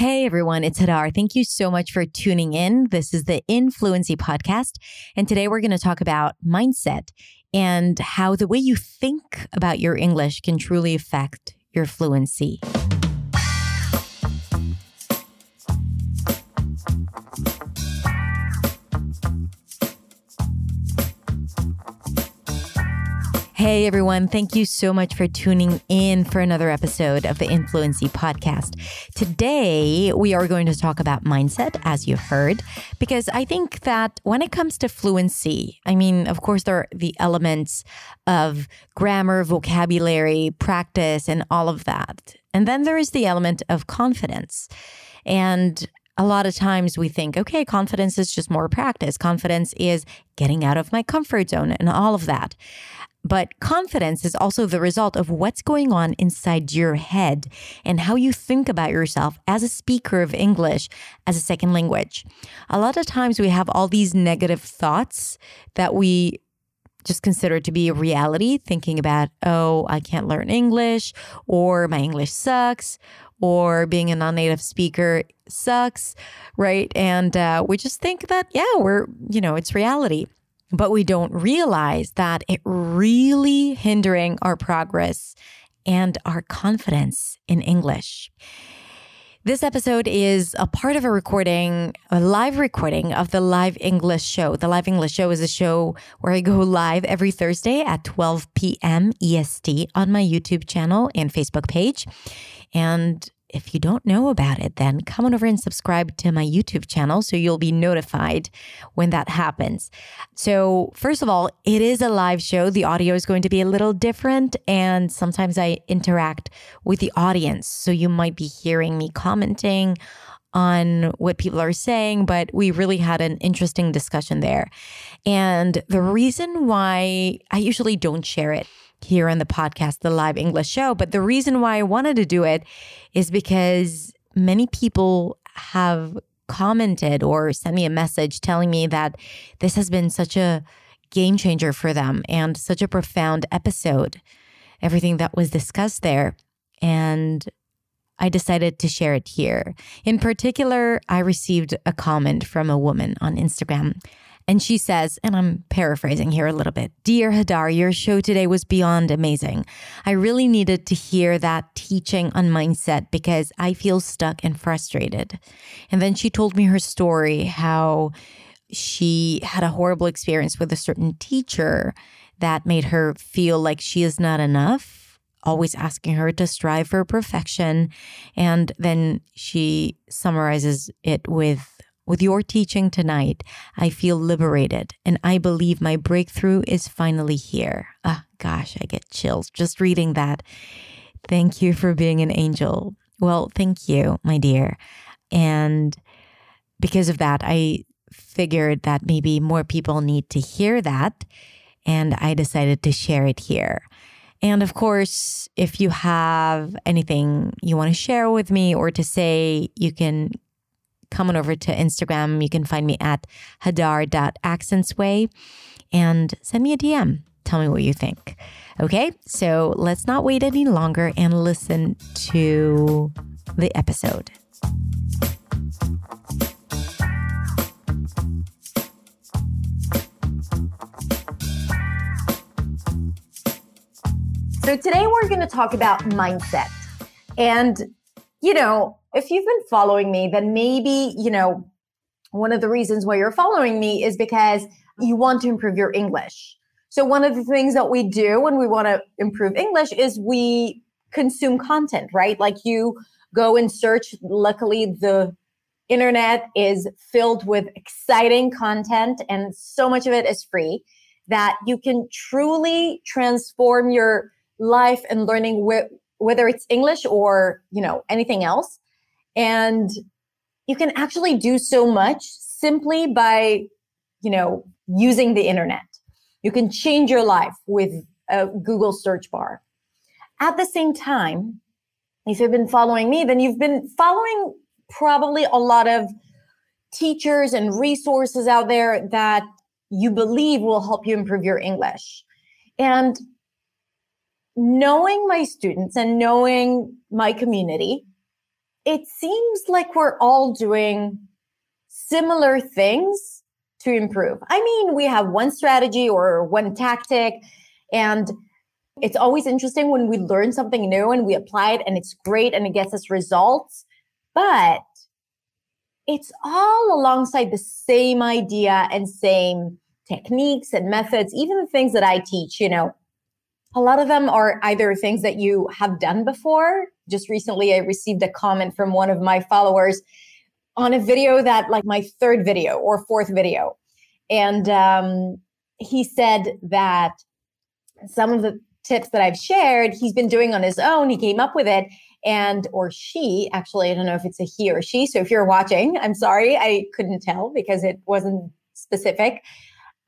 Hey everyone, it's Hadar. Thank you so much for tuning in. This is the Influency Podcast. And today we're going to talk about mindset and how the way you think about your English can truly affect your fluency. Hey everyone, thank you so much for tuning in for another episode of the Influency podcast. Today, we are going to talk about mindset, as you heard, because I think that when it comes to fluency, I mean, of course, there are the elements of grammar, vocabulary, practice, and all of that. And then there is the element of confidence. And a lot of times we think, okay, confidence is just more practice. Confidence is getting out of my comfort zone and all of that. But confidence is also the result of what's going on inside your head and how you think about yourself as a speaker of English as a second language. A lot of times we have all these negative thoughts that we just consider to be a reality, thinking about, oh, I can't learn English, or my English sucks, or being a non native speaker sucks, right? And uh, we just think that, yeah, we're, you know, it's reality but we don't realize that it really hindering our progress and our confidence in English. This episode is a part of a recording, a live recording of the Live English Show. The Live English Show is a show where I go live every Thursday at 12 p.m. EST on my YouTube channel and Facebook page. And if you don't know about it, then come on over and subscribe to my YouTube channel so you'll be notified when that happens. So, first of all, it is a live show. The audio is going to be a little different, and sometimes I interact with the audience. So, you might be hearing me commenting on what people are saying, but we really had an interesting discussion there. And the reason why I usually don't share it here on the podcast, the live English show. But the reason why I wanted to do it is because many people have commented or sent me a message telling me that this has been such a game changer for them and such a profound episode, everything that was discussed there. And I decided to share it here. In particular, I received a comment from a woman on Instagram and she says, and I'm paraphrasing here a little bit Dear Hadar, your show today was beyond amazing. I really needed to hear that teaching on mindset because I feel stuck and frustrated. And then she told me her story how she had a horrible experience with a certain teacher that made her feel like she is not enough always asking her to strive for perfection. And then she summarizes it with with your teaching tonight, I feel liberated and I believe my breakthrough is finally here. Ah, gosh, I get chills just reading that. Thank you for being an angel. Well, thank you, my dear. And because of that, I figured that maybe more people need to hear that. And I decided to share it here. And of course, if you have anything you want to share with me or to say, you can come on over to Instagram. You can find me at hadar.accentsway and send me a DM. Tell me what you think. Okay, so let's not wait any longer and listen to the episode. So, today we're going to talk about mindset. And, you know, if you've been following me, then maybe, you know, one of the reasons why you're following me is because you want to improve your English. So one of the things that we do when we want to improve English is we consume content, right? Like you go and search. Luckily, the internet is filled with exciting content and so much of it is free that you can truly transform your life and learning wh- whether it's English or, you know, anything else and you can actually do so much simply by, you know, using the internet. You can change your life with a Google search bar. At the same time, if you've been following me, then you've been following probably a lot of teachers and resources out there that you believe will help you improve your English. And knowing my students and knowing my community, it seems like we're all doing similar things to improve. I mean, we have one strategy or one tactic, and it's always interesting when we learn something new and we apply it and it's great and it gets us results. But it's all alongside the same idea and same techniques and methods, even the things that I teach, you know, a lot of them are either things that you have done before. Just recently, I received a comment from one of my followers on a video that, like, my third video or fourth video. And um, he said that some of the tips that I've shared, he's been doing on his own. He came up with it. And, or she, actually, I don't know if it's a he or she. So if you're watching, I'm sorry, I couldn't tell because it wasn't specific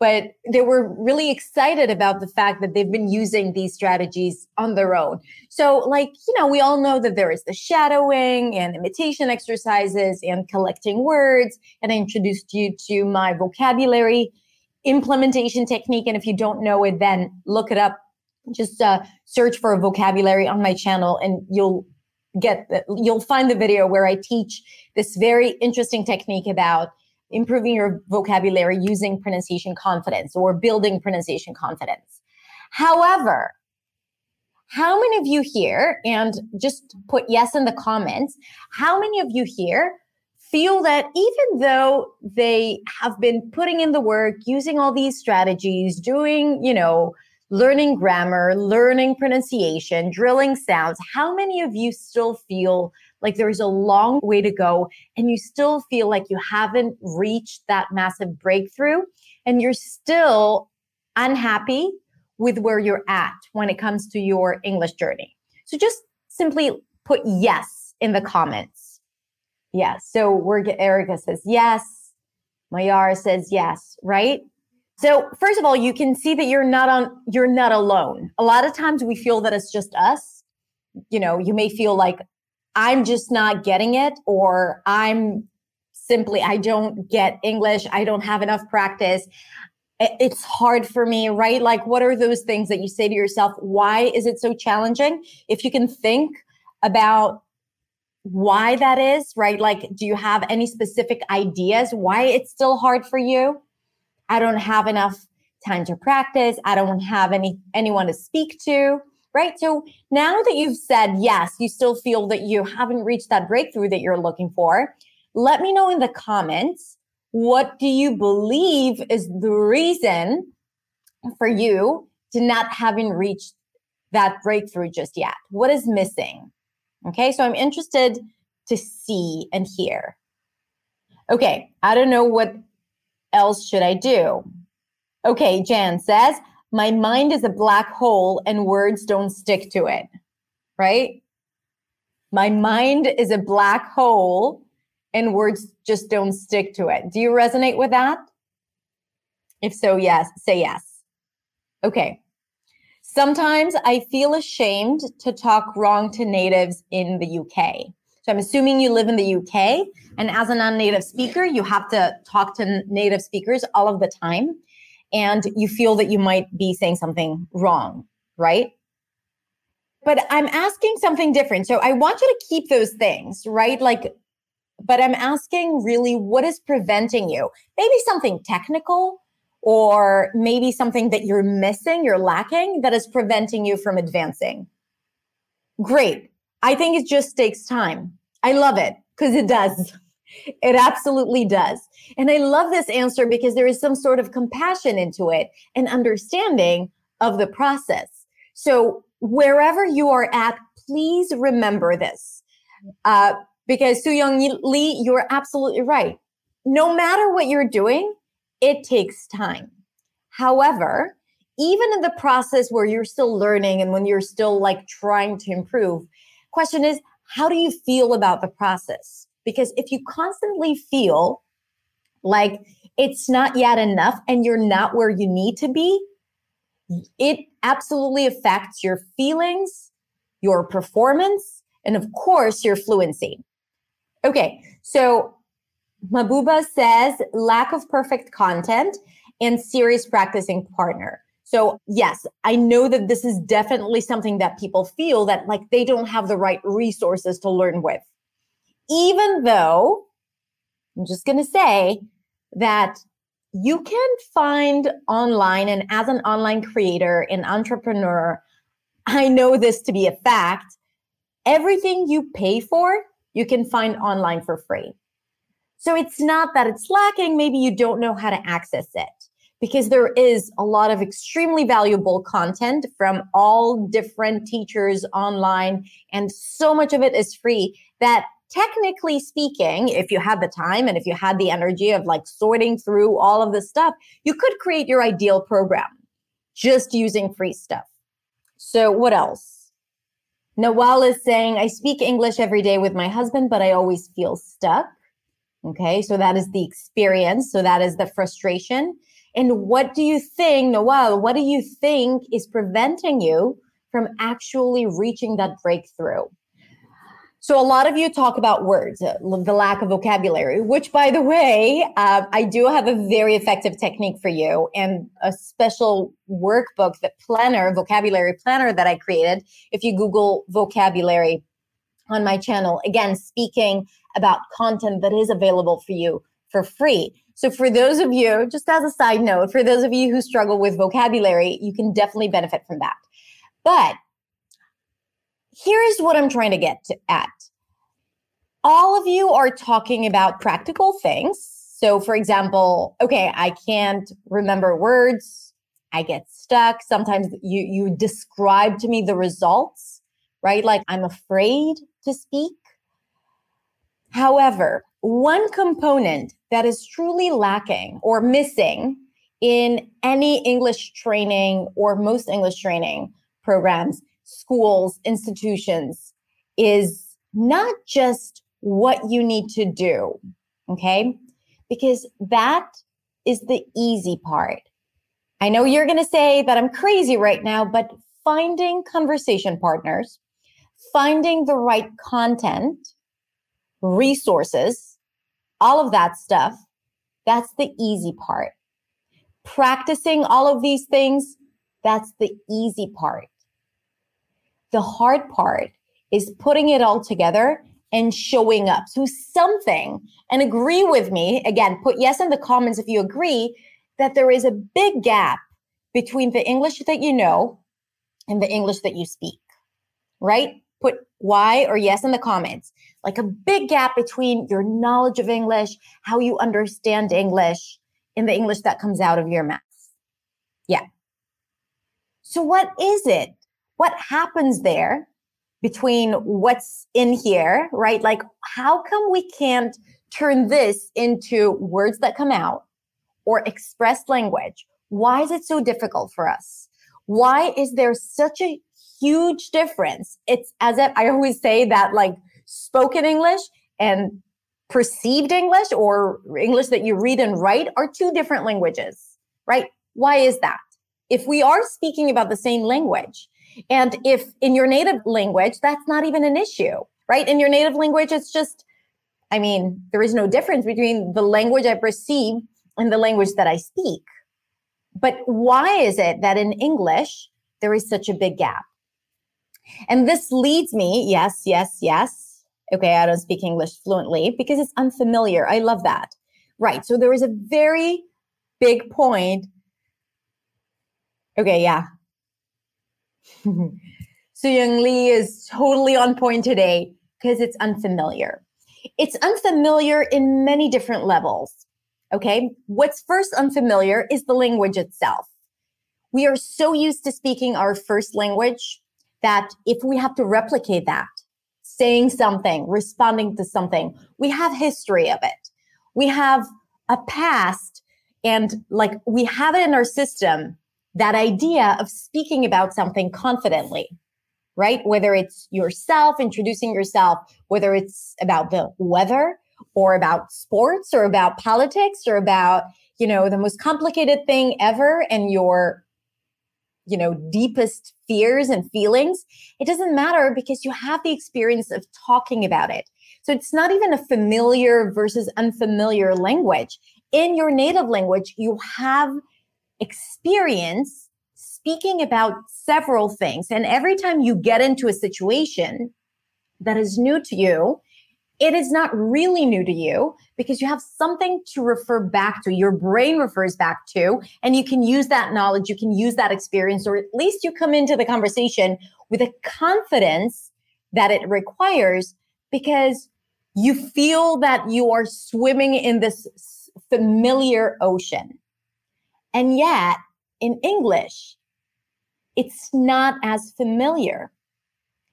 but they were really excited about the fact that they've been using these strategies on their own. So, like, you know, we all know that there is the shadowing and imitation exercises and collecting words. And I introduced you to my vocabulary implementation technique. And if you don't know it, then look it up. Just uh, search for vocabulary on my channel and you'll get the, you'll find the video where I teach this very interesting technique about improving your vocabulary using pronunciation confidence or building pronunciation confidence. However, how many of you here, and just put yes in the comments, how many of you here feel that even though they have been putting in the work, using all these strategies, doing, you know, learning grammar, learning pronunciation, drilling sounds, how many of you still feel like there's a long way to go and you still feel like you haven't reached that massive breakthrough and you're still unhappy with where you're at when it comes to your English journey. So just simply put yes in the comments. Yes. So we're Erica says yes. Mayara says yes, right? So first of all, you can see that you're not on you're not alone. A lot of times we feel that it's just us. You know, you may feel like I'm just not getting it, or I'm simply, I don't get English. I don't have enough practice. It's hard for me, right? Like, what are those things that you say to yourself? Why is it so challenging? If you can think about why that is, right? Like, do you have any specific ideas why it's still hard for you? I don't have enough time to practice. I don't have any anyone to speak to right? So now that you've said yes, you still feel that you haven't reached that breakthrough that you're looking for. Let me know in the comments what do you believe is the reason for you to not having reached that breakthrough just yet? What is missing? Okay, so I'm interested to see and hear. Okay, I don't know what else should I do. Okay, Jan says, my mind is a black hole and words don't stick to it, right? My mind is a black hole and words just don't stick to it. Do you resonate with that? If so, yes, say yes. Okay. Sometimes I feel ashamed to talk wrong to natives in the UK. So I'm assuming you live in the UK, and as a non native speaker, you have to talk to native speakers all of the time and you feel that you might be saying something wrong, right? But I'm asking something different. So I want you to keep those things, right? Like, but I'm asking really what is preventing you? Maybe something technical or maybe something that you're missing, you're lacking that is preventing you from advancing. Great. I think it just takes time. I love it because it does. It absolutely does. And I love this answer because there is some sort of compassion into it and understanding of the process. So, wherever you are at, please remember this. Uh, because Su Young Lee, you're absolutely right. No matter what you're doing, it takes time. However, even in the process where you're still learning and when you're still like trying to improve, question is, how do you feel about the process? Because if you constantly feel like it's not yet enough and you're not where you need to be, it absolutely affects your feelings, your performance, and of course, your fluency. Okay, so Mabuba says lack of perfect content and serious practicing partner. So, yes, I know that this is definitely something that people feel that like they don't have the right resources to learn with. Even though I'm just going to say that you can find online and as an online creator and entrepreneur, I know this to be a fact. Everything you pay for, you can find online for free. So it's not that it's lacking, maybe you don't know how to access it because there is a lot of extremely valuable content from all different teachers online and so much of it is free that technically speaking, if you had the time and if you had the energy of like sorting through all of this stuff, you could create your ideal program just using free stuff. So, what else? Nawal is saying, I speak English every day with my husband, but I always feel stuck. Okay, so that is the experience. So, that is the frustration. And what do you think, Nawal, what do you think is preventing you from actually reaching that breakthrough? So a lot of you talk about words, uh, the lack of vocabulary, which by the way, uh, I do have a very effective technique for you and a special workbook, the planner, vocabulary planner that I created. If you Google vocabulary on my channel, again, speaking about content that is available for you for free. So for those of you, just as a side note, for those of you who struggle with vocabulary, you can definitely benefit from that. But here's what I'm trying to get to, at. All of you are talking about practical things. So, for example, okay, I can't remember words. I get stuck. Sometimes you you describe to me the results, right? Like I'm afraid to speak. However, one component that is truly lacking or missing in any English training or most English training programs schools, institutions is not just what you need to do. Okay. Because that is the easy part. I know you're going to say that I'm crazy right now, but finding conversation partners, finding the right content, resources, all of that stuff, that's the easy part. Practicing all of these things, that's the easy part. The hard part is putting it all together and showing up. So something, and agree with me, again, put yes in the comments if you agree that there is a big gap between the English that you know and the English that you speak, right? Put why or yes in the comments. Like a big gap between your knowledge of English, how you understand English, and the English that comes out of your mouth. Yeah. So, what is it what happens there between what's in here, right? Like, how come we can't turn this into words that come out or express language? Why is it so difficult for us? Why is there such a huge difference? It's as if I always say that like spoken English and perceived English or English that you read and write are two different languages, right? Why is that? If we are speaking about the same language, and if in your native language, that's not even an issue, right? In your native language, it's just, I mean, there is no difference between the language I perceive and the language that I speak. But why is it that in English, there is such a big gap? And this leads me, yes, yes, yes. Okay, I don't speak English fluently because it's unfamiliar. I love that. Right. So there is a very big point. Okay, yeah, Su Young Lee is totally on point today because it's unfamiliar. It's unfamiliar in many different levels. Okay. What's first unfamiliar is the language itself. We are so used to speaking our first language that if we have to replicate that, saying something, responding to something, we have history of it. We have a past and like we have it in our system that idea of speaking about something confidently, right? Whether it's yourself, introducing yourself, whether it's about the weather or about sports or about politics or about, you know, the most complicated thing ever and your, you know, deepest fears and feelings. It doesn't matter because you have the experience of talking about it. So it's not even a familiar versus unfamiliar language. In your native language, you have experience speaking about several things. And every time you get into a situation that is new to you, it is not really new to you because you have something to refer back to. Your brain refers back to, and you can use that knowledge, you can use that experience, or at least you come into the conversation with a confidence that it requires because you feel that you are swimming in this familiar ocean. And yet, in English, it's not as familiar.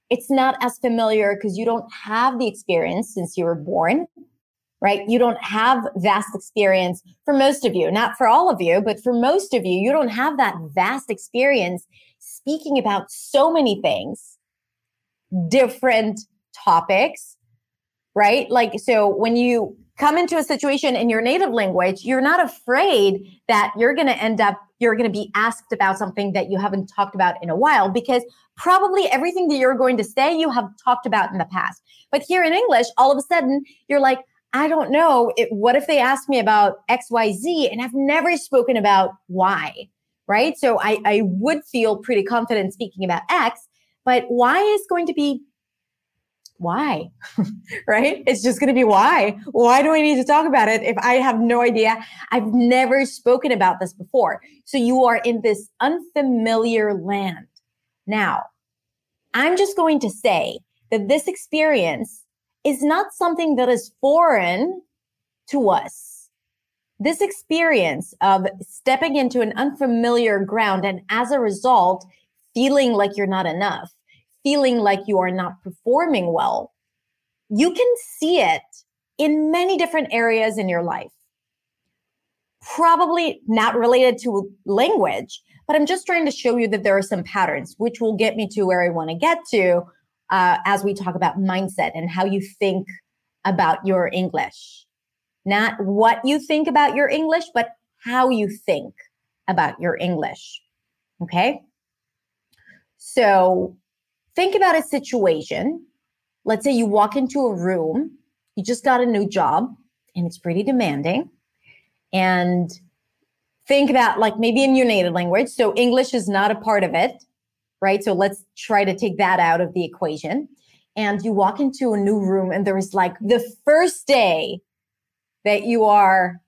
It's not as familiar because you don't have the experience since you were born, right? You don't have vast experience for most of you, not for all of you, but for most of you, you don't have that vast experience speaking about so many things, different topics, right? Like, so when you come into a situation in your native language, you're not afraid that you're going to end up, you're going to be asked about something that you haven't talked about in a while because probably everything that you're going to say, you have talked about in the past. But here in English, all of a sudden, you're like, I don't know. It, what if they ask me about XYZ and I've never spoken about Y, right? So I, I would feel pretty confident speaking about X, but Y is going to be why? right? It's just going to be why. Why do I need to talk about it if I have no idea? I've never spoken about this before. So you are in this unfamiliar land. Now, I'm just going to say that this experience is not something that is foreign to us. This experience of stepping into an unfamiliar ground and as a result, feeling like you're not enough feeling like you are not performing well, you can see it in many different areas in your life. Probably not related to language, but I'm just trying to show you that there are some patterns, which will get me to where I want to get to uh, as we talk about mindset and how you think about your English. Not what you think about your English, but how you think about your English. Okay. So think about a situation. Let's say you walk into a room, you just got a new job and it's pretty demanding. And think about like maybe in your native language. So English is not a part of it, right? So let's try to take that out of the equation. And you walk into a new room and there is like the first day that you are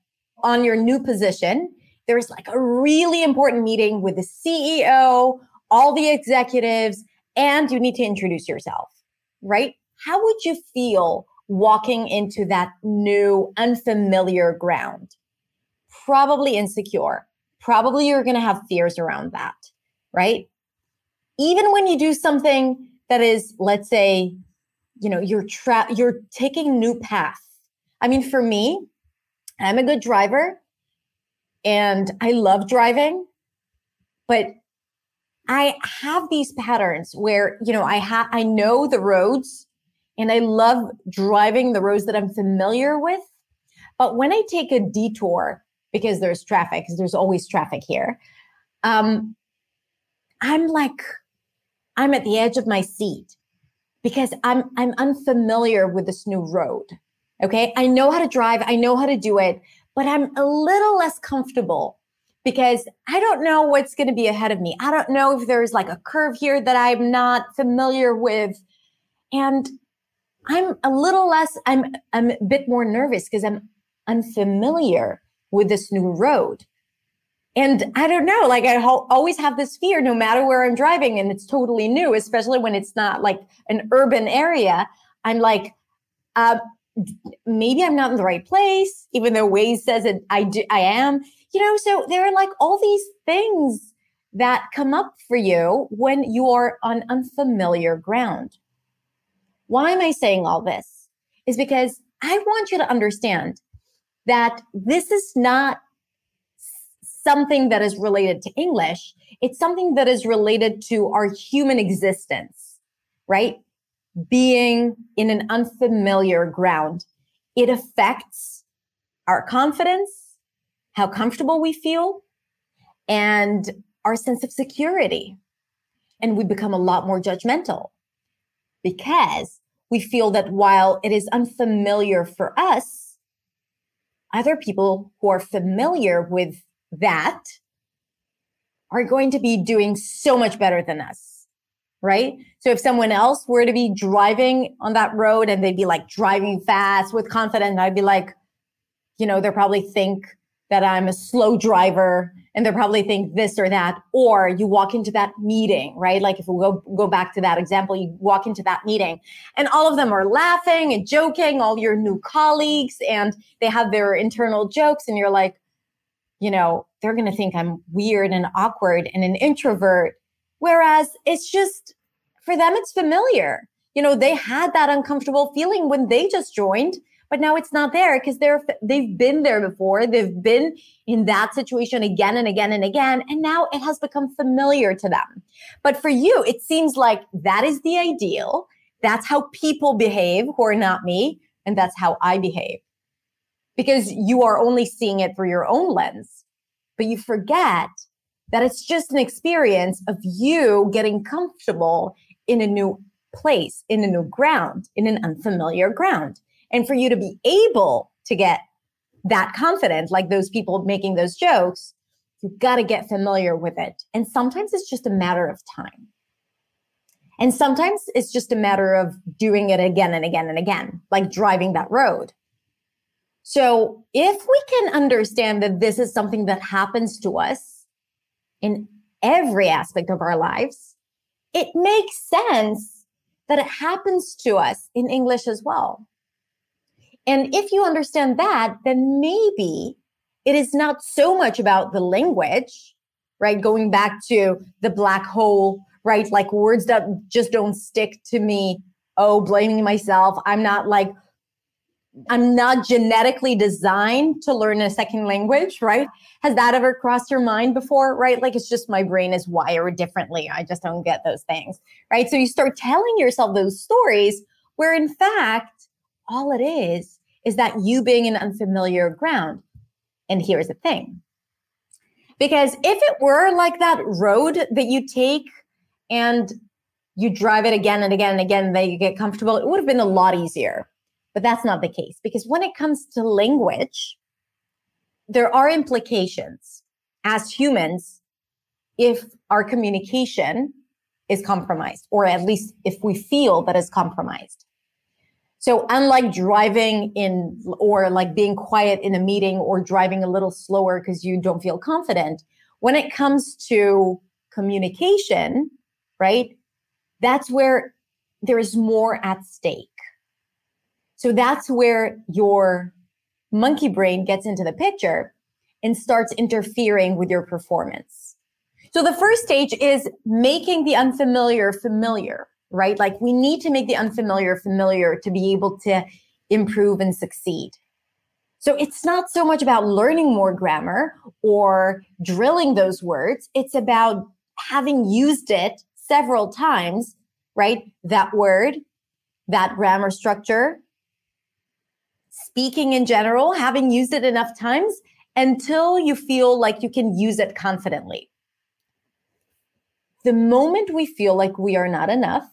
on your new position, there's like a really important meeting with the CEO, all the executives, and you need to introduce yourself, right? How would you feel walking into that new, unfamiliar ground? Probably insecure. Probably you're going to have fears around that, right? Even when you do something that is, let's say, you know, you're tra- you're taking new path. I mean, for me, I'm a good driver and I love driving, but I have these patterns where, you know, I have I know the roads and I love driving the roads that I'm familiar with. But when I take a detour because there's traffic, because there's always traffic here, um, I'm like, I'm at the edge of my seat because I'm I'm unfamiliar with this new road. Okay. I know how to drive, I know how to do it, but I'm a little less comfortable because I don't know what's going to be ahead of me. I don't know if there's like a curve here that I'm not familiar with. And I'm a little less, I'm, I'm a bit more nervous because I'm unfamiliar with this new road. And I don't know, like I ho- always have this fear no matter where I'm driving and it's totally new, especially when it's not like an urban area. I'm like, uh, maybe I'm not in the right place, even though Waze says that I do, I am you know, so there are like all these things that come up for you when you are on unfamiliar ground. Why am I saying all this? Is because I want you to understand that this is not something that is related to English. It's something that is related to our human existence, right? Being in an unfamiliar ground. It affects our confidence how comfortable we feel, and our sense of security. And we become a lot more judgmental because we feel that while it is unfamiliar for us, other people who are familiar with that are going to be doing so much better than us. right? So if someone else were to be driving on that road and they'd be like driving fast with confidence, I'd be like, you know, they're probably think that I'm a slow driver and they'll probably think this or that. Or you walk into that meeting, right? Like if we go go back to that example, you walk into that meeting and all of them are laughing and joking, all your new colleagues, and they have their internal jokes, and you're like, you know, they're gonna think I'm weird and awkward and an introvert. Whereas it's just for them, it's familiar. You know, they had that uncomfortable feeling when they just joined but now it's not there because they're they've been there before. They've been in that situation again and again and again and now it has become familiar to them. But for you it seems like that is the ideal. That's how people behave who are not me and that's how i behave. Because you are only seeing it through your own lens. But you forget that it's just an experience of you getting comfortable in a new place in a new ground in an unfamiliar ground and for you to be able to get that confident, like those people making those jokes, you've got to get familiar with it. And sometimes it's just a matter of time. And sometimes it's just a matter of doing it again and again and again, like driving that road. So if we can understand that this is something that happens to us in every aspect of our lives, it makes sense that it happens to us in English as well. And if you understand that, then maybe it is not so much about the language, right? Going back to the black hole, right? Like words that just don't stick to me. Oh, blaming myself. I'm not like, I'm not genetically designed to learn a second language, right? Has that ever crossed your mind before, right? Like it's just my brain is wired differently. I just don't get those things, right? So you start telling yourself those stories where in fact, all it is is that you being in unfamiliar ground. And here's the thing. Because if it were like that road that you take and you drive it again and again and again, that you get comfortable, it would have been a lot easier. But that's not the case because when it comes to language, there are implications as humans if our communication is compromised, or at least if we feel that is compromised. So unlike driving in or like being quiet in a meeting or driving a little slower because you don't feel confident, when it comes to communication, right? That's where there is more at stake. So that's where your monkey brain gets into the picture and starts interfering with your performance. So the first stage is making the unfamiliar familiar right? Like we need to make the unfamiliar familiar to be able to improve and succeed. So it's not so much about learning more grammar or drilling those words. It's about having used it several times, right? That word, that grammar structure, speaking in general, having used it enough times until you feel like you can use it confidently. The moment we feel like we are not enough,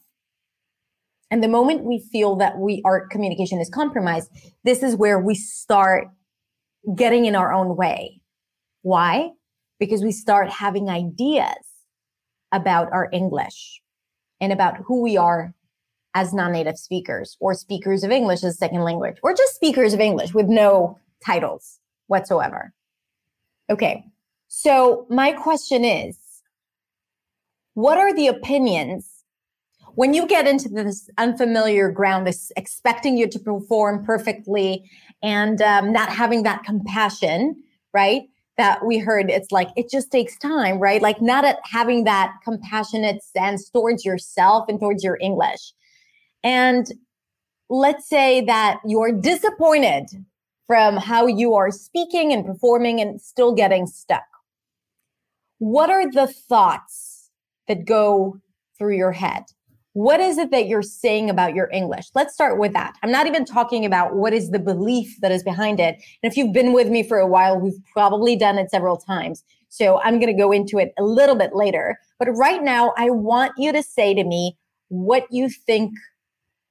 and the moment we feel that we our communication is compromised, this is where we start getting in our own way. Why? Because we start having ideas about our English and about who we are as non-native speakers or speakers of English as second language or just speakers of English with no titles whatsoever. Okay. So my question is, what are the opinions when you get into this unfamiliar ground, this expecting you to perform perfectly and um, not having that compassion, right? That we heard, it's like it just takes time, right? Like not having that compassionate sense towards yourself and towards your English. And let's say that you're disappointed from how you are speaking and performing and still getting stuck. What are the thoughts that go through your head? What is it that you're saying about your English? Let's start with that. I'm not even talking about what is the belief that is behind it. And if you've been with me for a while, we've probably done it several times. So I'm going to go into it a little bit later. But right now, I want you to say to me what you think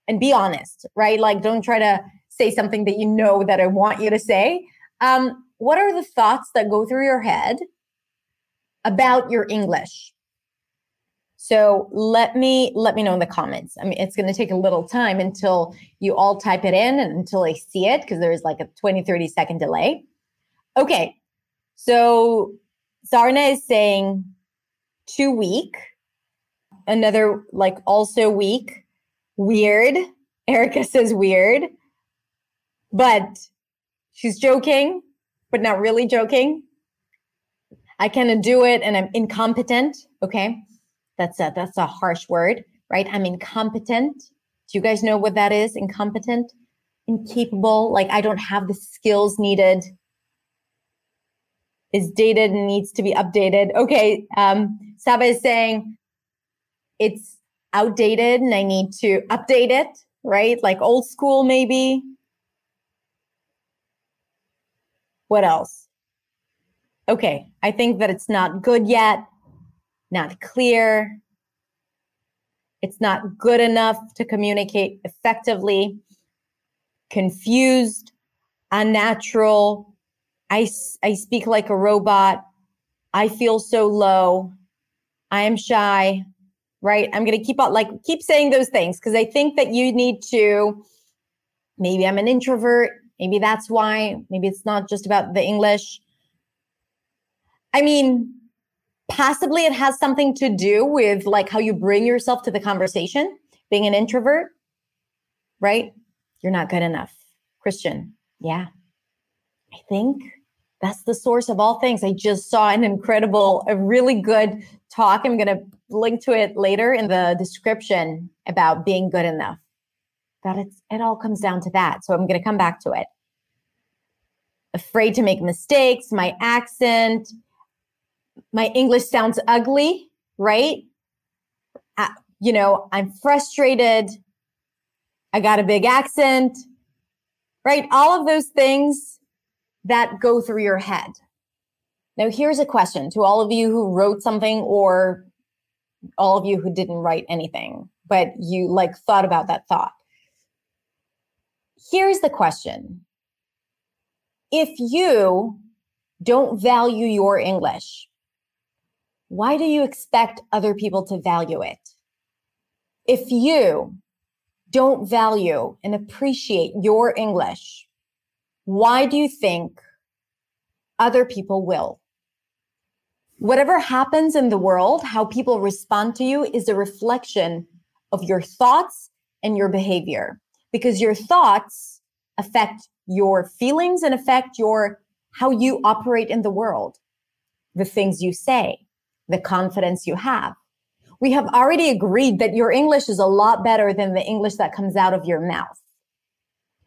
and be honest, right? Like, don't try to say something that you know that I want you to say. Um, what are the thoughts that go through your head about your English? So let me let me know in the comments. I mean, it's going to take a little time until you all type it in and until I see it because there's like a 20 30 second delay. Okay. So Sarna is saying too weak. Another like also weak. Weird. Erica says weird. But she's joking, but not really joking. I cannot do it and I'm incompetent. Okay. That's a that's a harsh word, right? I'm incompetent. Do you guys know what that is? Incompetent, incapable, like I don't have the skills needed. Is dated and needs to be updated. Okay. Um, Saba is saying it's outdated and I need to update it, right? Like old school, maybe. What else? Okay, I think that it's not good yet not clear. It's not good enough to communicate effectively, confused, unnatural. I, I speak like a robot. I feel so low. I am shy, right? I'm going to keep on like keep saying those things because I think that you need to maybe I'm an introvert. Maybe that's why. Maybe it's not just about the English. I mean, possibly it has something to do with like how you bring yourself to the conversation being an introvert right? You're not good enough. Christian yeah. I think that's the source of all things. I just saw an incredible a really good talk. I'm going to link to it later in the description about being good enough. That it's it all comes down to that. So i'm going to come back to it. Afraid to make mistakes my accent my English sounds ugly, right? Uh, you know, I'm frustrated. I got a big accent, right? All of those things that go through your head. Now, here's a question to all of you who wrote something or all of you who didn't write anything, but you like thought about that thought. Here's the question. If you don't value your English, why do you expect other people to value it? If you don't value and appreciate your English, why do you think other people will? Whatever happens in the world, how people respond to you is a reflection of your thoughts and your behavior because your thoughts affect your feelings and affect your how you operate in the world, the things you say the confidence you have. We have already agreed that your English is a lot better than the English that comes out of your mouth.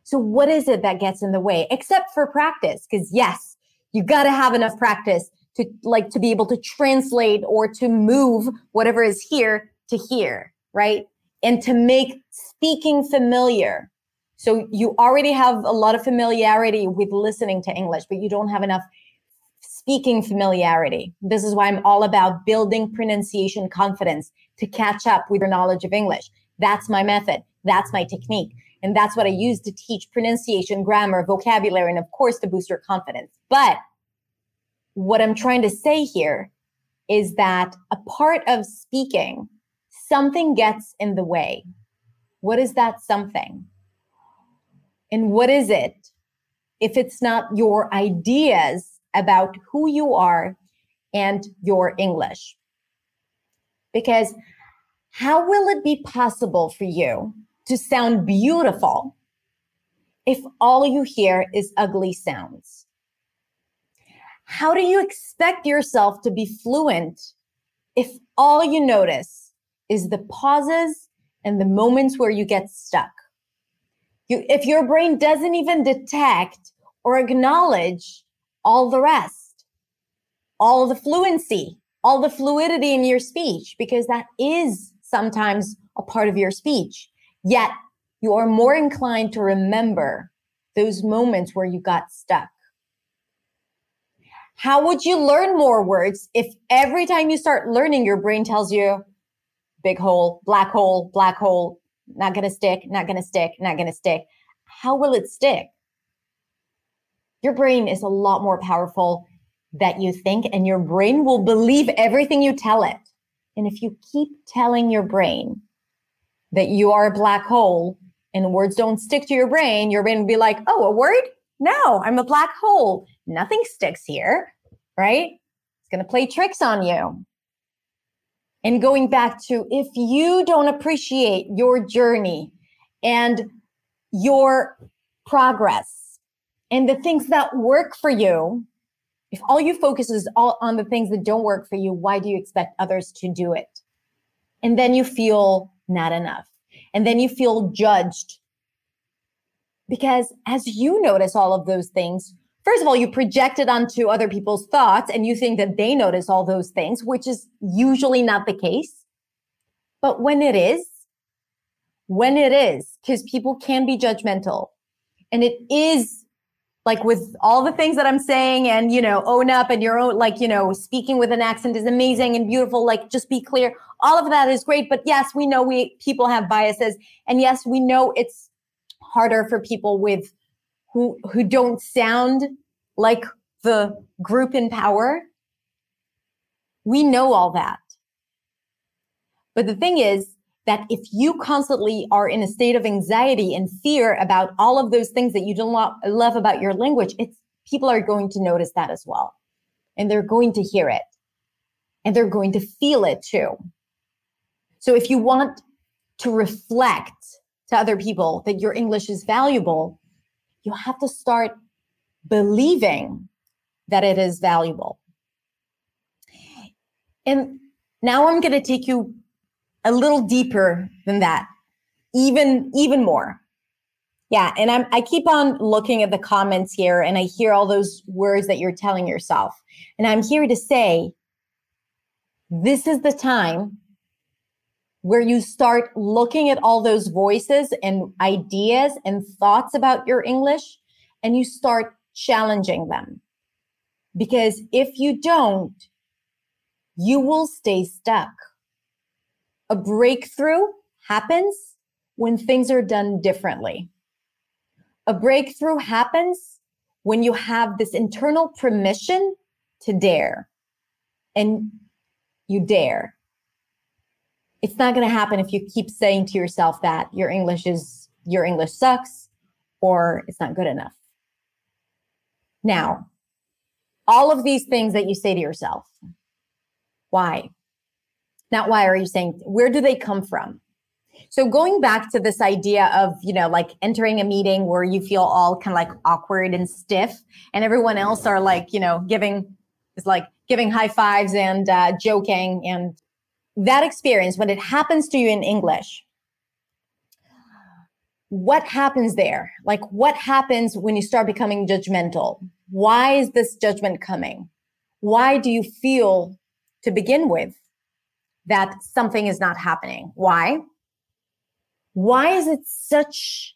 So what is it that gets in the way? Except for practice. Cause yes, you got to have enough practice to like to be able to translate or to move whatever is here to here, right? And to make speaking familiar. So you already have a lot of familiarity with listening to English, but you don't have enough speaking familiarity. This is why I'm all about building pronunciation confidence to catch up with your knowledge of English. That's my method. That's my technique. And that's what I use to teach pronunciation, grammar, vocabulary, and of course to boost your confidence. But what I'm trying to say here is that a part of speaking, something gets in the way. What is that something? And what is it if it's not your ideas about who you are and your English. Because how will it be possible for you to sound beautiful if all you hear is ugly sounds? How do you expect yourself to be fluent if all you notice is the pauses and the moments where you get stuck? You, if your brain doesn't even detect or acknowledge all the rest, all the fluency, all the fluidity in your speech, because that is sometimes a part of your speech. Yet you are more inclined to remember those moments where you got stuck. How would you learn more words if every time you start learning, your brain tells you big hole, black hole, black hole, not going to stick, not going to stick, not going to stick? How will it stick? Your brain is a lot more powerful that you think, and your brain will believe everything you tell it. And if you keep telling your brain that you are a black hole and words don't stick to your brain, your brain will be like, oh, a word? No, I'm a black hole. Nothing sticks here, right? It's going to play tricks on you. And going back to if you don't appreciate your journey and your progress and the things that work for you, if all you focus is all on the things that don't work for you, why do you expect others to do it? And then you feel not enough. And then you feel judged. Because as you notice all of those things, first of all, you project it onto other people's thoughts and you think that they notice all those things, which is usually not the case. But when it is, when it is, because people can be judgmental and it is like with all the things that I'm saying and, you know, own up and your own, like, you know, speaking with an accent is amazing and beautiful. Like, just be clear. All of that is great. But yes, we know we people have biases. And yes, we know it's harder for people with who who don't sound like the group in power. We know all that. But the thing is, that if you constantly are in a state of anxiety and fear about all of those things that you don't love about your language, it's people are going to notice that as well. And they're going to hear it. And they're going to feel it too. So if you want to reflect to other people that your English is valuable, you have to start believing that it is valuable. And now I'm going to take you a little deeper than that, even even more. Yeah, and I'm I keep on looking at the comments here and I hear all those words that you're telling yourself. And I'm here to say this is the time where you start looking at all those voices and ideas and thoughts about your English and you start challenging them. Because if you don't, you will stay stuck a breakthrough happens when things are done differently. A breakthrough happens when you have this internal permission to dare and you dare. It's not going to happen if you keep saying to yourself that your English is your English sucks or it's not good enough. Now, all of these things that you say to yourself, why? Not why are you saying, where do they come from? So going back to this idea of, you know, like entering a meeting where you feel all kind of like awkward and stiff and everyone else are like, you know, giving is like giving high fives and uh, joking and that experience when it happens to you in English, what happens there? Like what happens when you start becoming judgmental? Why is this judgment coming? Why do you feel to begin with that something is not happening. Why? Why is it such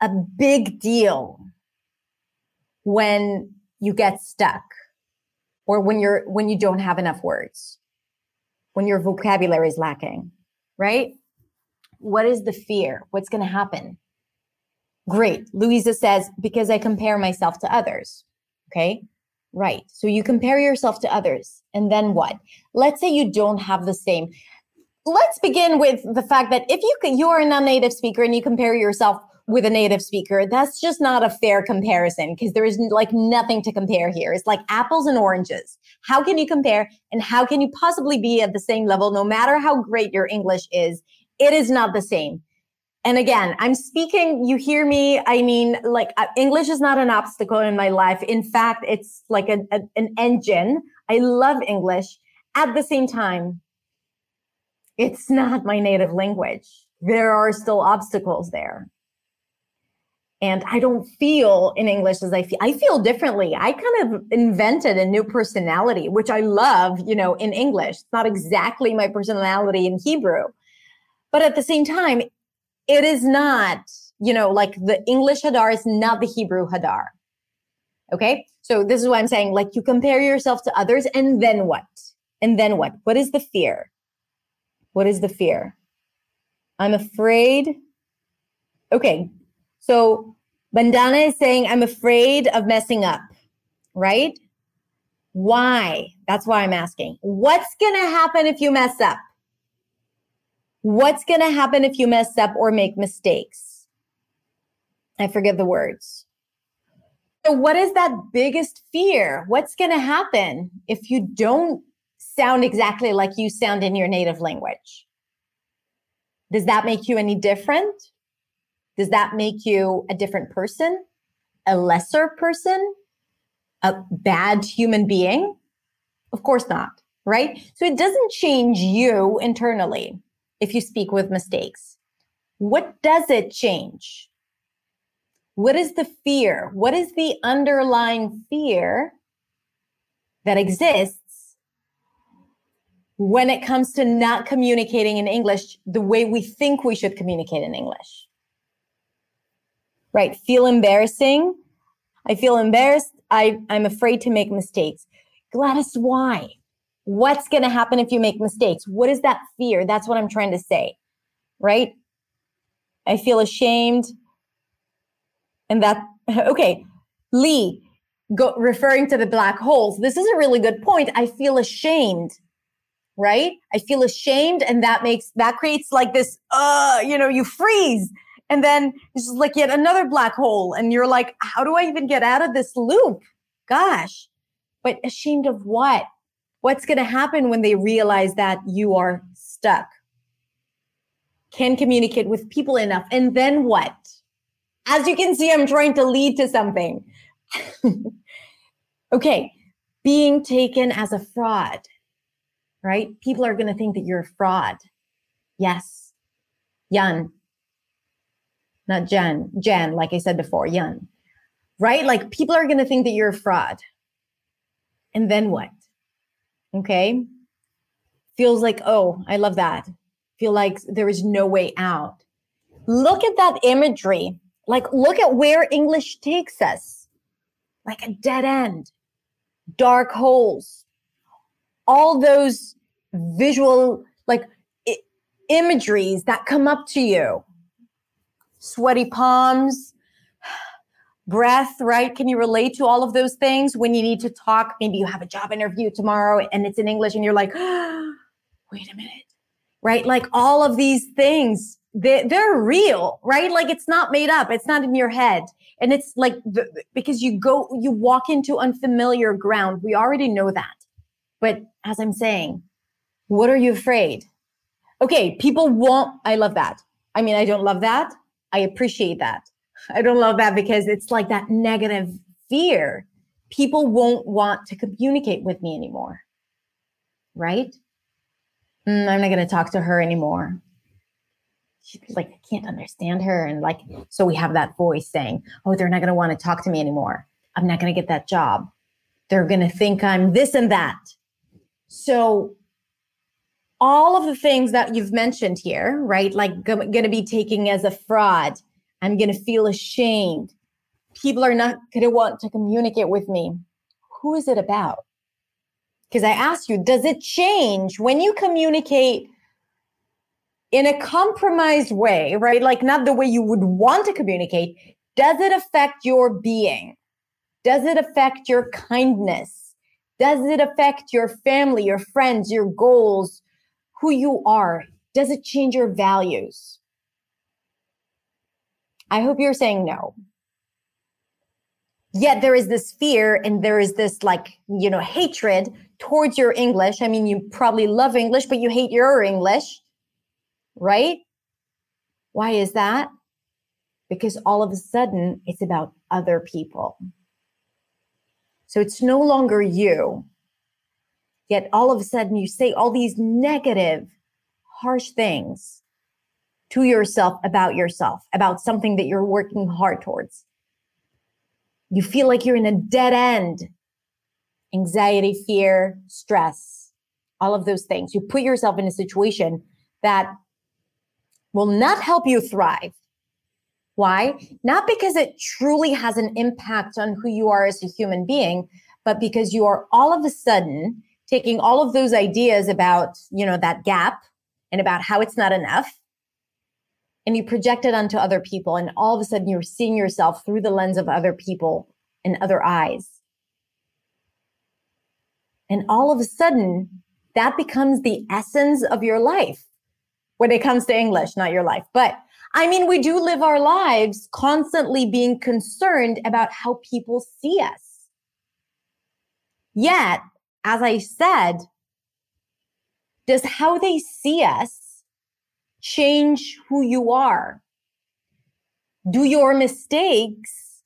a big deal when you get stuck or when you're when you don't have enough words? When your vocabulary is lacking, right? What is the fear? What's going to happen? Great. Louisa says, because I compare myself to others. Okay. Right. So you compare yourself to others. And then what? Let's say you don't have the same. Let's begin with the fact that if you you're a non-native speaker and you compare yourself with a native speaker, that's just not a fair comparison because there is like nothing to compare here. It's like apples and oranges. How can you compare and how can you possibly be at the same level no matter how great your English is? It is not the same. And again, I'm speaking, you hear me. I mean, like uh, English is not an obstacle in my life. In fact, it's like a, a, an engine. I love English. At the same time, it's not my native language. There are still obstacles there. And I don't feel in English as I feel. I feel differently. I kind of invented a new personality, which I love, you know, in English. It's not exactly my personality in Hebrew. But at the same time, it is not, you know, like the English Hadar is not the Hebrew Hadar. Okay. So this is what I'm saying. Like you compare yourself to others and then what? And then what? What is the fear? What is the fear? I'm afraid. Okay. So Bandana is saying, I'm afraid of messing up, right? Why? That's why I'm asking. What's going to happen if you mess up? What's going to happen if you mess up or make mistakes? I forget the words. So, what is that biggest fear? What's going to happen if you don't sound exactly like you sound in your native language? Does that make you any different? Does that make you a different person? A lesser person? A bad human being? Of course not, right? So it doesn't change you internally if you speak with mistakes. What does it change? What is the fear? What is the underlying fear that exists when it comes to not communicating in English the way we think we should communicate in English. Right? Feel embarrassing. I feel embarrassed. I, I'm afraid to make mistakes. Gladys, why? What's going to happen if you make mistakes? What is that fear? That's what I'm trying to say. Right? I feel ashamed. And that, okay, Lee, go, referring to the black holes, this is a really good point. I feel ashamed right? I feel ashamed and that makes that creates like this uh, you know, you freeze. And then it's just like yet another black hole and you're like how do I even get out of this loop? Gosh. But ashamed of what? What's going to happen when they realize that you are stuck? Can communicate with people enough and then what? As you can see I'm trying to lead to something. okay, being taken as a fraud right? People are going to think that you're a fraud. Yes. Yun. Not Jen. Jen, like I said before, Yun. Right? Like people are going to think that you're a fraud. And then what? Okay. Feels like, oh, I love that. Feel like there is no way out. Look at that imagery. Like, look at where English takes us like a dead end, dark holes, all those visual like I- imageries that come up to you sweaty palms breath right can you relate to all of those things when you need to talk maybe you have a job interview tomorrow and it's in english and you're like wait a minute right like all of these things they, they're real right like it's not made up it's not in your head and it's like the, because you go you walk into unfamiliar ground we already know that but as i'm saying what are you afraid? Okay, people won't. I love that. I mean, I don't love that. I appreciate that. I don't love that because it's like that negative fear. People won't want to communicate with me anymore. Right? Mm, I'm not going to talk to her anymore. She's like, I can't understand her. And like, so we have that voice saying, Oh, they're not going to want to talk to me anymore. I'm not going to get that job. They're going to think I'm this and that. So all of the things that you've mentioned here, right? Like going to be taking as a fraud. I'm going to feel ashamed. People are not going to want to communicate with me. Who is it about? Because I ask you, does it change when you communicate in a compromised way, right? Like not the way you would want to communicate. Does it affect your being? Does it affect your kindness? Does it affect your family, your friends, your goals, who you are? Does it change your values? I hope you're saying no. Yet there is this fear and there is this like, you know, hatred towards your English. I mean, you probably love English, but you hate your English, right? Why is that? Because all of a sudden it's about other people. So it's no longer you. Yet all of a sudden you say all these negative, harsh things to yourself about yourself, about something that you're working hard towards. You feel like you're in a dead end. Anxiety, fear, stress, all of those things. You put yourself in a situation that will not help you thrive. Why? Not because it truly has an impact on who you are as a human being, but because you are all of a sudden taking all of those ideas about, you know, that gap and about how it's not enough and you project it onto other people and all of a sudden you're seeing yourself through the lens of other people and other eyes. And all of a sudden, that becomes the essence of your life when it comes to English, not your life. But I mean, we do live our lives constantly being concerned about how people see us. Yet, as I said, does how they see us change who you are? Do your mistakes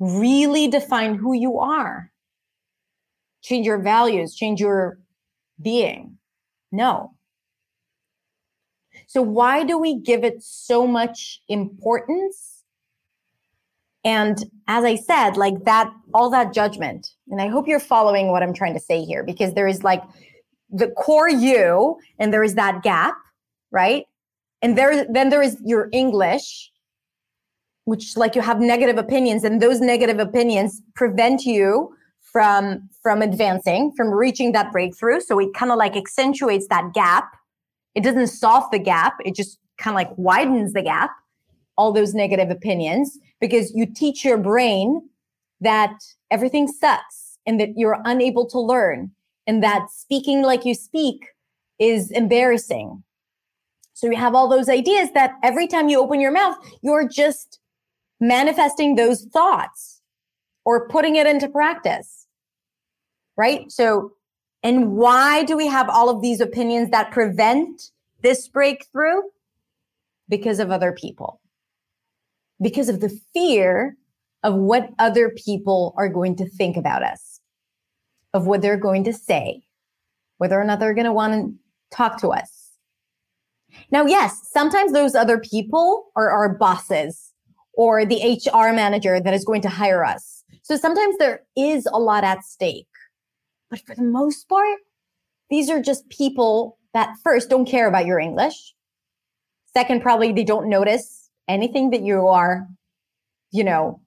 really define who you are? Change your values, change your being? No. So, why do we give it so much importance? And as I said, like that, all that judgment. And I hope you're following what I'm trying to say here because there is like the core you and there is that gap, right? And there, then there is your English, which like you have negative opinions and those negative opinions prevent you from from advancing from reaching that breakthrough so it kind of like accentuates that gap it doesn't solve the gap it just kind of like widens the gap all those negative opinions because you teach your brain that everything sucks and that you're unable to learn and that speaking like you speak is embarrassing. So you have all those ideas that every time you open your mouth, you're just manifesting those thoughts or putting it into practice. Right? So, and why do we have all of these opinions that prevent this breakthrough? Because of other people. Because of the fear of what other people are going to think about us of what they're going to say, whether or not they're going to want to talk to us. Now, yes, sometimes those other people are our bosses or the HR manager that is going to hire us. So sometimes there is a lot at stake. But for the most part, these are just people that first don't care about your English. Second, probably they don't notice anything that you are, you know,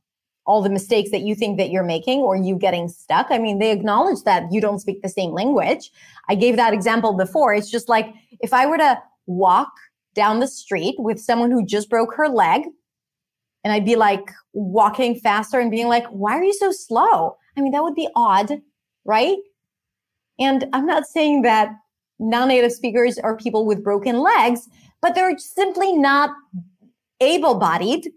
all the mistakes that you think that you're making or you getting stuck. I mean, they acknowledge that you don't speak the same language. I gave that example before. It's just like if I were to walk down the street with someone who just broke her leg and I'd be like walking faster and being like, why are you so slow? I mean, that would be odd, right? And I'm not saying that non native speakers are people with broken legs, but they're simply not able bodied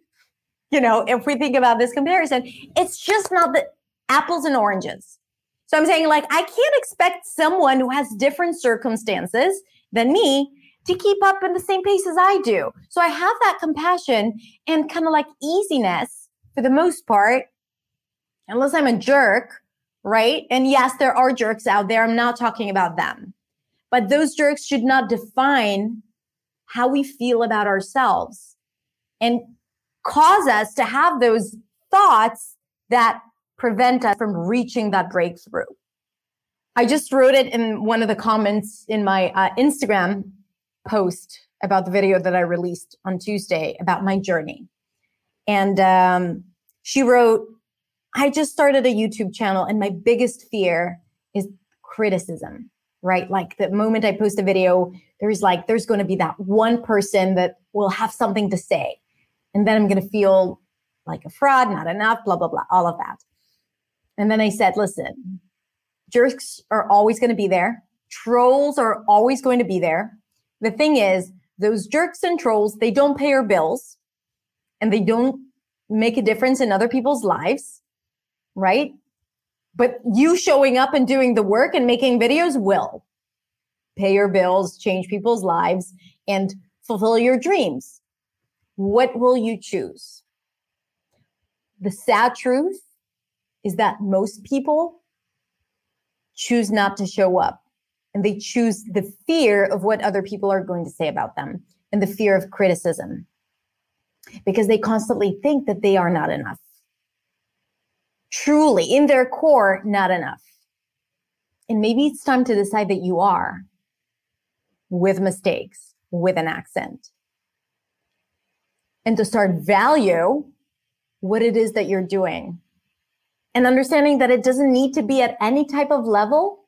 you know, if we think about this comparison, it's just not the apples and oranges. So I'm saying, like, I can't expect someone who has different circumstances than me to keep up in the same pace as I do. So I have that compassion and kind of like easiness for the most part, unless I'm a jerk, right? And yes, there are jerks out there. I'm not talking about them. But those jerks should not define how we feel about ourselves. And cause us to have those thoughts that prevent us from reaching that breakthrough. I just wrote it in one of the comments in my uh, Instagram post about the video that I released on Tuesday about my journey. And um, she wrote, I just started a YouTube channel, and my biggest fear is criticism, right? Like the moment I post a video, there's like, there's going to be that one person that will have something to say and then I'm going to feel like a fraud, not enough, blah, blah, blah, all of that. And then I said, listen, jerks are always going to be there. Trolls are always going to be there. The thing is, those jerks and trolls, they don't pay our bills and they don't make a difference in other people's lives, right? But you showing up and doing the work and making videos will pay your bills, change people's lives, and fulfill your dreams. What will you choose? The sad truth is that most people choose not to show up and they choose the fear of what other people are going to say about them and the fear of criticism because they constantly think that they are not enough. Truly, in their core, not enough. And maybe it's time to decide that you are with mistakes, with an accent and to start value what it is that you're doing and understanding that it doesn't need to be at any type of level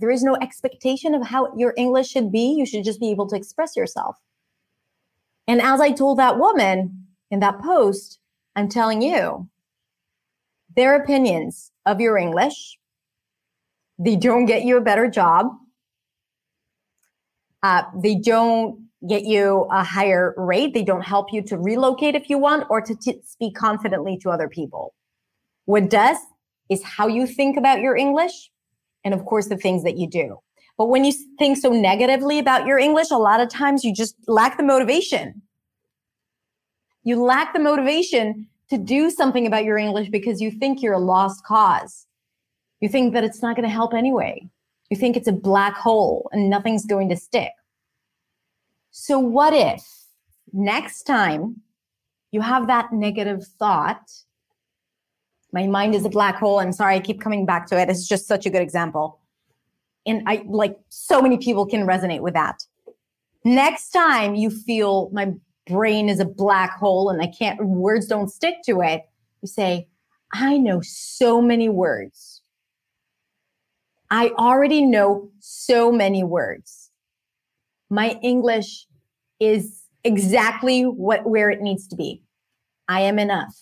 there is no expectation of how your english should be you should just be able to express yourself and as i told that woman in that post i'm telling you their opinions of your english they don't get you a better job. Uh, they don't get you a higher rate. They don't help you to relocate if you want or to t- speak confidently to other people. What does is how you think about your English and, of course, the things that you do. But when you think so negatively about your English, a lot of times you just lack the motivation. You lack the motivation to do something about your English because you think you're a lost cause. You think that it's not going to help anyway. You think it's a black hole and nothing's going to stick. So, what if next time you have that negative thought? My mind is a black hole. I'm sorry, I keep coming back to it. It's just such a good example. And I like so many people can resonate with that. Next time you feel my brain is a black hole and I can't, words don't stick to it, you say, I know so many words. I already know so many words. My English is exactly what where it needs to be. I am enough.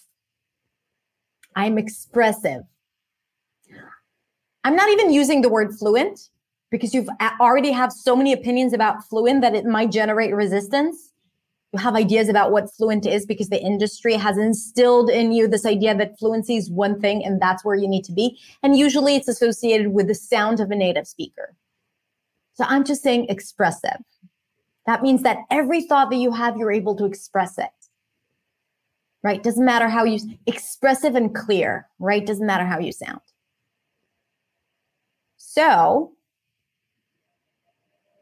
I'm expressive. I'm not even using the word fluent because you've already have so many opinions about fluent that it might generate resistance you have ideas about what fluent is because the industry has instilled in you this idea that fluency is one thing and that's where you need to be. And usually it's associated with the sound of a native speaker. So I'm just saying expressive. That means that every thought that you have, you're able to express it. Right? Doesn't matter how you expressive and clear, right? Doesn't matter how you sound. So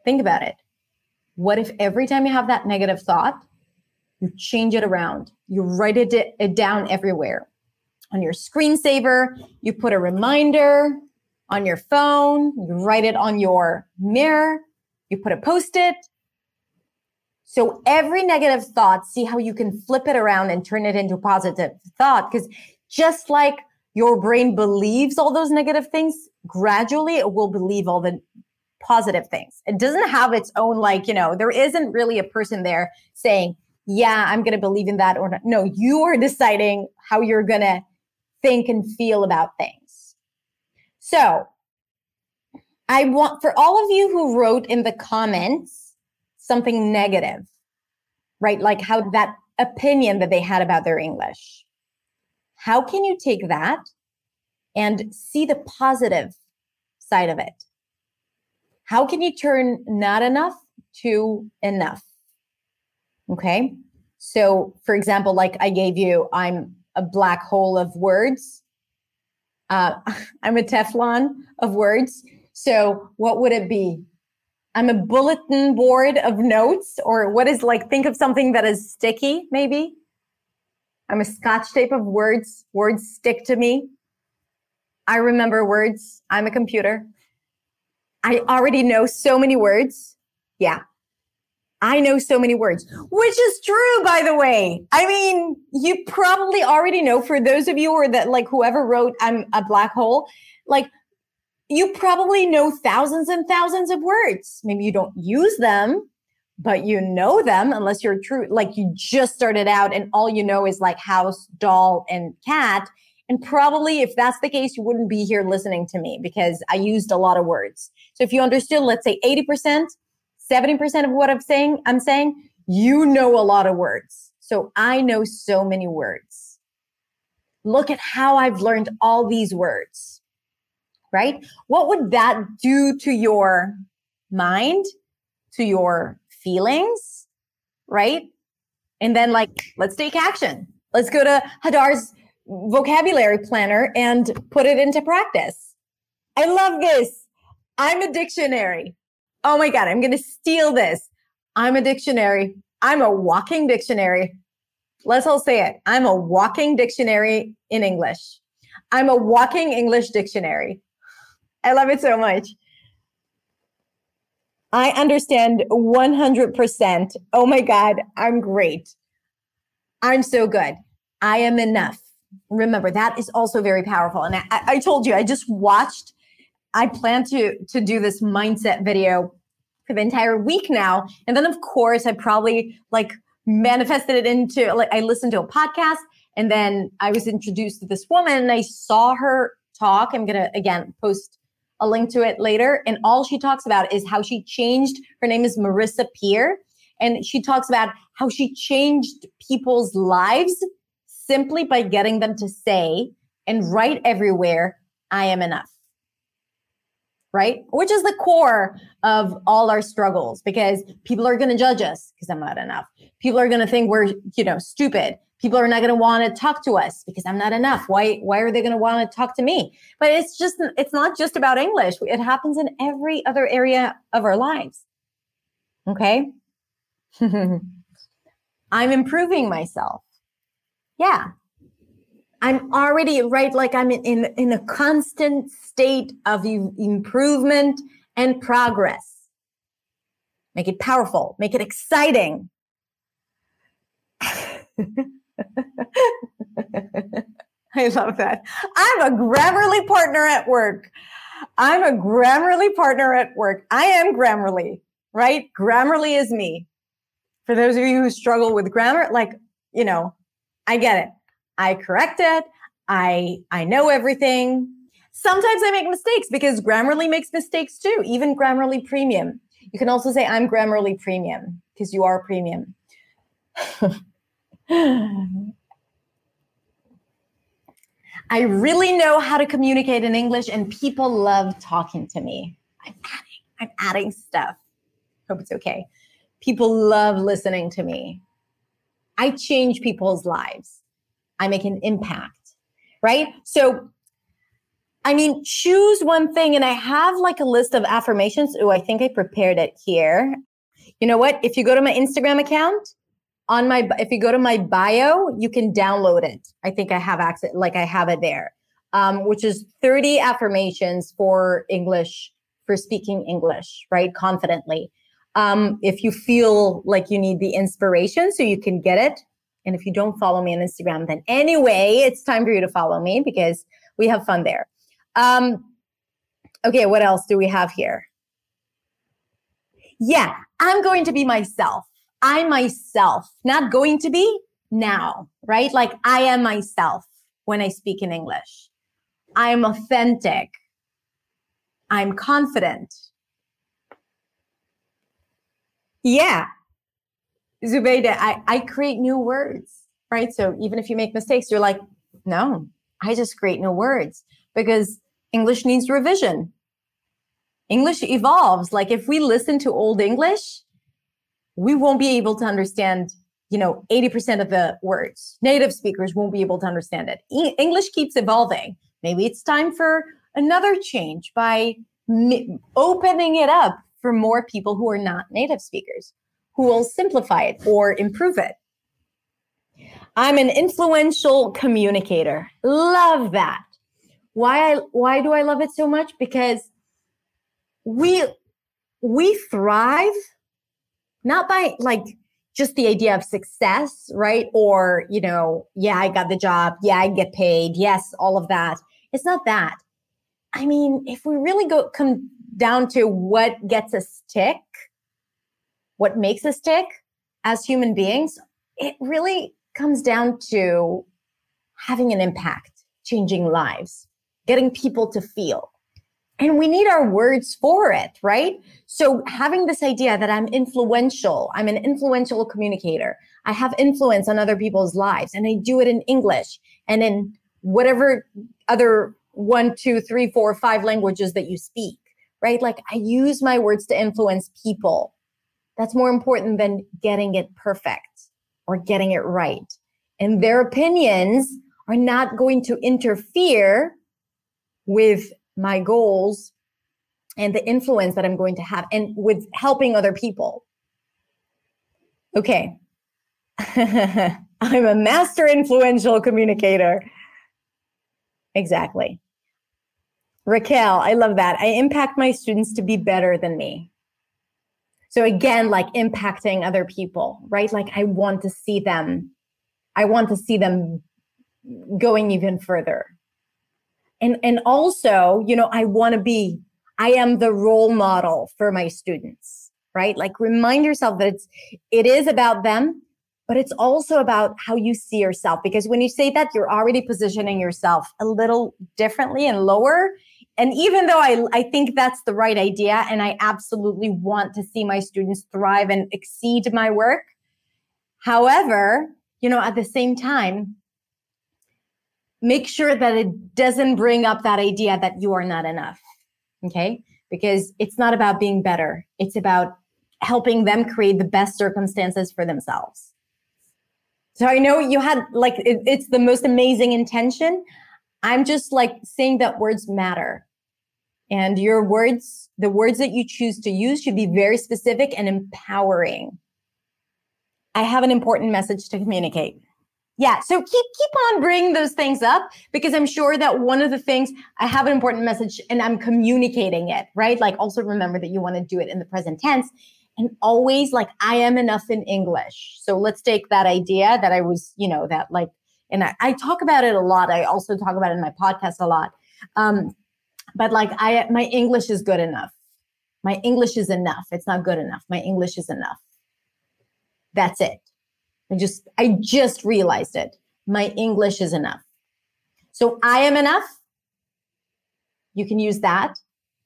think about it. What if every time you have that negative thought, you change it around? You write it, it down everywhere. On your screensaver, you put a reminder on your phone, you write it on your mirror, you put a post it. So every negative thought, see how you can flip it around and turn it into positive thought. Because just like your brain believes all those negative things, gradually it will believe all the positive things. It doesn't have its own, like, you know, there isn't really a person there saying, yeah, I'm going to believe in that or not. No, you are deciding how you're going to think and feel about things. So I want for all of you who wrote in the comments something negative, right? Like how that opinion that they had about their English. How can you take that and see the positive side of it? How can you turn not enough to enough? Okay. So, for example, like I gave you, I'm a black hole of words. Uh, I'm a Teflon of words. So, what would it be? I'm a bulletin board of notes, or what is like, think of something that is sticky, maybe. I'm a scotch tape of words. Words stick to me. I remember words. I'm a computer. I already know so many words. Yeah. I know so many words, which is true, by the way. I mean, you probably already know for those of you or that like whoever wrote I'm a black hole, like you probably know thousands and thousands of words. Maybe you don't use them, but you know them unless you're true, like you just started out and all you know is like house, doll, and cat. And probably if that's the case, you wouldn't be here listening to me because I used a lot of words. So if you understood, let's say 80%, 70% of what I'm saying, I'm saying, you know a lot of words. So I know so many words. Look at how I've learned all these words, right? What would that do to your mind, to your feelings, right? And then, like, let's take action. Let's go to Hadar's vocabulary planner and put it into practice. I love this. I'm a dictionary. Oh my God, I'm going to steal this. I'm a dictionary. I'm a walking dictionary. Let's all say it. I'm a walking dictionary in English. I'm a walking English dictionary. I love it so much. I understand 100%. Oh my God, I'm great. I'm so good. I am enough remember that is also very powerful. And I, I told you, I just watched, I plan to to do this mindset video for the entire week now. And then of course I probably like manifested it into like I listened to a podcast and then I was introduced to this woman and I saw her talk. I'm gonna again post I'll link to it later. And all she talks about is how she changed. Her name is Marissa Peer. And she talks about how she changed people's lives simply by getting them to say and write everywhere, I am enough. Right? Which is the core of all our struggles because people are going to judge us because I'm not enough. People are going to think we're, you know, stupid. People are not going to want to talk to us because I'm not enough. Why why are they going to want to talk to me? But it's just it's not just about English. It happens in every other area of our lives. Okay? I'm improving myself. Yeah. I'm already right like I'm in in in a constant state of improvement and progress. Make it powerful, make it exciting. I love that. I'm a Grammarly partner at work. I'm a Grammarly partner at work. I am Grammarly, right? Grammarly is me. For those of you who struggle with grammar, like, you know, I get it. I correct it. I I know everything. Sometimes I make mistakes because Grammarly makes mistakes too, even Grammarly Premium. You can also say I'm Grammarly Premium because you are premium. I really know how to communicate in English, and people love talking to me. I'm adding, I'm adding stuff. Hope it's okay. People love listening to me. I change people's lives. I make an impact, right? So, I mean, choose one thing, and I have like a list of affirmations. Oh, I think I prepared it here. You know what? If you go to my Instagram account, on my if you go to my bio you can download it. I think i have access like i have it there. Um, which is 30 affirmations for english for speaking english right? Confidently. Um, if you feel like you need the inspiration so you can get it. And if you don't follow me on instagram then anyway it's time for you to follow me because we have fun there. Um, okay what else do we have here? Yeah i'm going to be myself I myself, not going to be now, right? Like I am myself when I speak in English. I'm authentic. I'm confident. Yeah. Zubeida, I, I create new words, right? So even if you make mistakes, you're like, no, I just create new words because English needs revision. English evolves. Like if we listen to old English, we won't be able to understand you know 80% of the words. Native speakers won't be able to understand it. E- english keeps evolving. Maybe it's time for another change by opening it up for more people who are not native speakers who will simplify it or improve it. I'm an influential communicator. Love that. Why I, why do i love it so much? Because we we thrive not by like just the idea of success, right? Or, you know, yeah, I got the job. Yeah, I get paid. Yes, all of that. It's not that. I mean, if we really go come down to what gets us tick, what makes us tick as human beings, it really comes down to having an impact, changing lives, getting people to feel and we need our words for it, right? So having this idea that I'm influential, I'm an influential communicator, I have influence on other people's lives, and I do it in English and in whatever other one, two, three, four, five languages that you speak, right? Like I use my words to influence people. That's more important than getting it perfect or getting it right. And their opinions are not going to interfere with my goals and the influence that I'm going to have and with helping other people. Okay. I'm a master influential communicator. Exactly. Raquel, I love that. I impact my students to be better than me. So again, like impacting other people, right? Like I want to see them, I want to see them going even further and and also you know i want to be i am the role model for my students right? Like remind yourself that it's it is about them but it's also about how you see yourself. Because when you say that you're already positioning yourself a little differently and lower. And even though I, I think that's the right idea and I absolutely want to see my students thrive and exceed my work, however, you know, at the same time, make sure that it doesn't bring up that idea that you are not enough. Okay. Because it's not about being better, it's about helping them create the best circumstances for themselves. So I know you had like, it, it's the most amazing intention. I'm just like saying that words matter. And your words, the words that you choose to use should be very specific and empowering. I have an important message to communicate. Yeah, so keep keep on bringing those things up because I'm sure that one of the things I have an important message and I'm communicating it, right? Like also remember that you want to do it in the present tense and always like I am enough in English. So let's take that idea that I was, you know, that like and I, I talk about it a lot. I also talk about it in my podcast a lot. Um, but like I my English is good enough. My English is enough. It's not good enough. My English is enough. That's it. I just I just realized it. My English is enough. So I am enough. You can use that.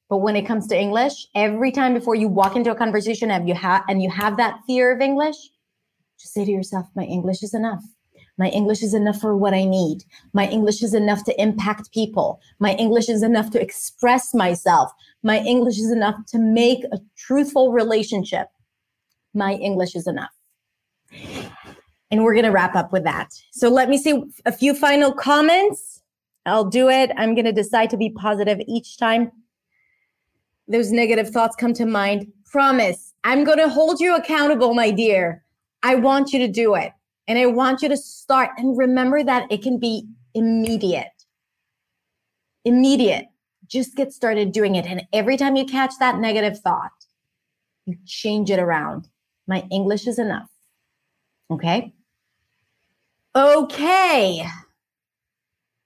But when it comes to English, every time before you walk into a conversation and you have and you have that fear of English, just say to yourself, my English is enough. My English is enough for what I need. My English is enough to impact people. My English is enough to express myself. My English is enough to make a truthful relationship. My English is enough. And we're going to wrap up with that. So let me see a few final comments. I'll do it. I'm going to decide to be positive each time those negative thoughts come to mind. Promise, I'm going to hold you accountable, my dear. I want you to do it. And I want you to start and remember that it can be immediate. Immediate. Just get started doing it. And every time you catch that negative thought, you change it around. My English is enough. Okay. Okay.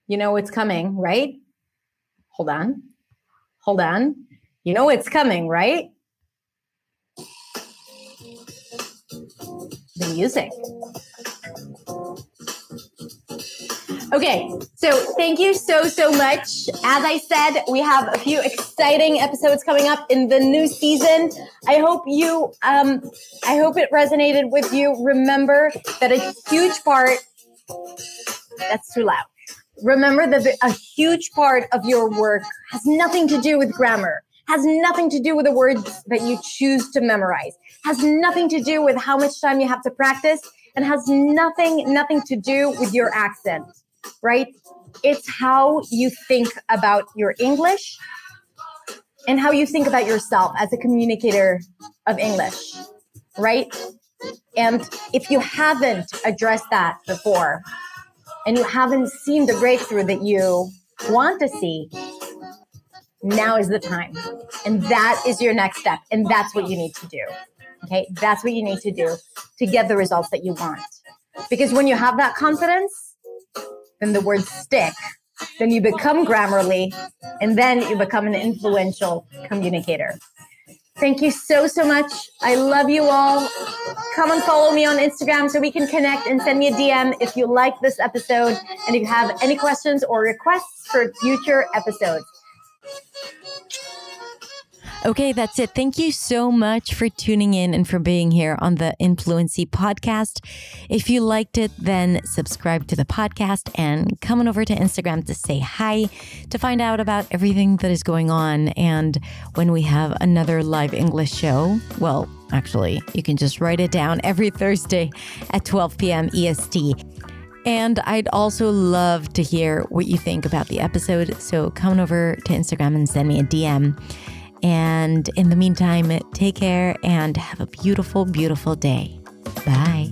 You know it's coming, right? Hold on. Hold on. You know it's coming, right? The music. Okay, so thank you so, so much. As I said, we have a few exciting episodes coming up in the new season. I hope you, um, I hope it resonated with you. Remember that a huge part, that's too loud. Remember that a huge part of your work has nothing to do with grammar has nothing to do with the words that you choose to memorize, has nothing to do with how much time you have to practice, and has nothing, nothing to do with your accent, right? It's how you think about your English and how you think about yourself as a communicator of English, right? And if you haven't addressed that before and you haven't seen the breakthrough that you want to see, now is the time. And that is your next step. And that's what you need to do. Okay. That's what you need to do to get the results that you want. Because when you have that confidence, then the words stick. Then you become Grammarly, and then you become an influential communicator. Thank you so, so much. I love you all. Come and follow me on Instagram so we can connect and send me a DM if you like this episode and if you have any questions or requests for future episodes. Okay, that's it. Thank you so much for tuning in and for being here on the Influency podcast. If you liked it, then subscribe to the podcast and come on over to Instagram to say hi, to find out about everything that is going on. And when we have another live English show, well, actually, you can just write it down every Thursday at 12 p.m. EST. And I'd also love to hear what you think about the episode. So come on over to Instagram and send me a DM. And in the meantime, take care and have a beautiful, beautiful day. Bye.